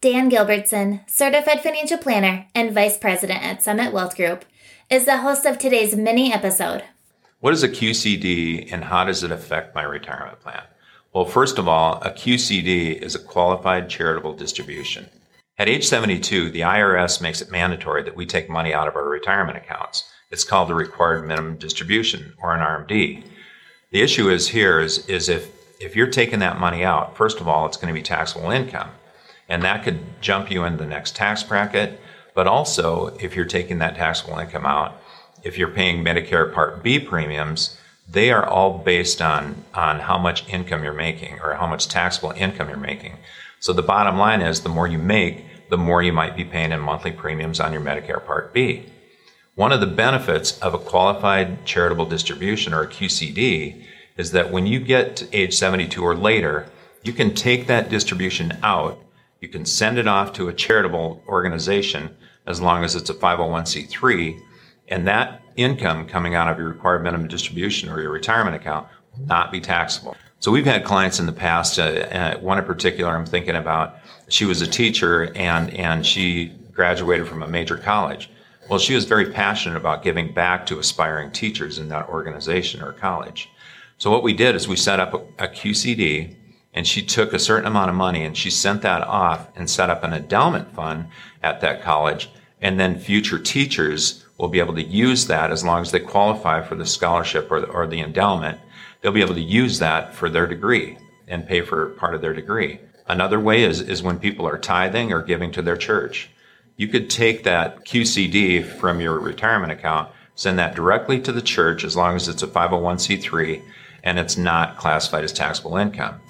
Dan Gilbertson, Certified Financial Planner and Vice President at Summit Wealth Group, is the host of today's mini episode. What is a QCD and how does it affect my retirement plan? Well, first of all, a QCD is a qualified charitable distribution. At age 72, the IRS makes it mandatory that we take money out of our retirement accounts. It's called the required minimum distribution or an RMD. The issue is here is, is if, if you're taking that money out, first of all, it's going to be taxable income and that could jump you into the next tax bracket. But also, if you're taking that taxable income out, if you're paying Medicare Part B premiums, they are all based on, on how much income you're making or how much taxable income you're making. So the bottom line is the more you make, the more you might be paying in monthly premiums on your Medicare Part B. One of the benefits of a qualified charitable distribution or a QCD is that when you get to age 72 or later, you can take that distribution out you can send it off to a charitable organization as long as it's a 501c3, and that income coming out of your required minimum distribution or your retirement account will not be taxable. So we've had clients in the past. Uh, uh, one in particular, I'm thinking about. She was a teacher and and she graduated from a major college. Well, she was very passionate about giving back to aspiring teachers in that organization or college. So what we did is we set up a, a QCD and she took a certain amount of money and she sent that off and set up an endowment fund at that college. And then future teachers will be able to use that as long as they qualify for the scholarship or the, or the endowment. They'll be able to use that for their degree and pay for part of their degree. Another way is, is when people are tithing or giving to their church. You could take that QCD from your retirement account, send that directly to the church as long as it's a 501c3 and it's not classified as taxable income.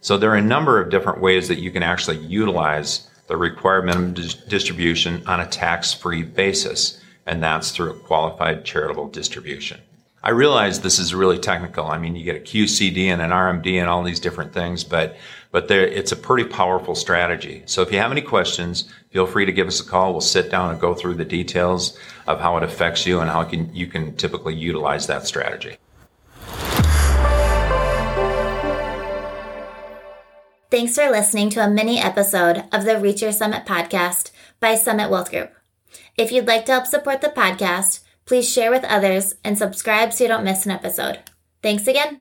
So there are a number of different ways that you can actually utilize the required minimum dis- distribution on a tax-free basis, and that's through a qualified charitable distribution. I realize this is really technical. I mean, you get a QCD and an RMD and all these different things, but but there, it's a pretty powerful strategy. So if you have any questions, feel free to give us a call. We'll sit down and go through the details of how it affects you and how can, you can typically utilize that strategy. Thanks for listening to a mini episode of the Reach Your Summit podcast by Summit Wealth Group. If you'd like to help support the podcast, please share with others and subscribe so you don't miss an episode. Thanks again.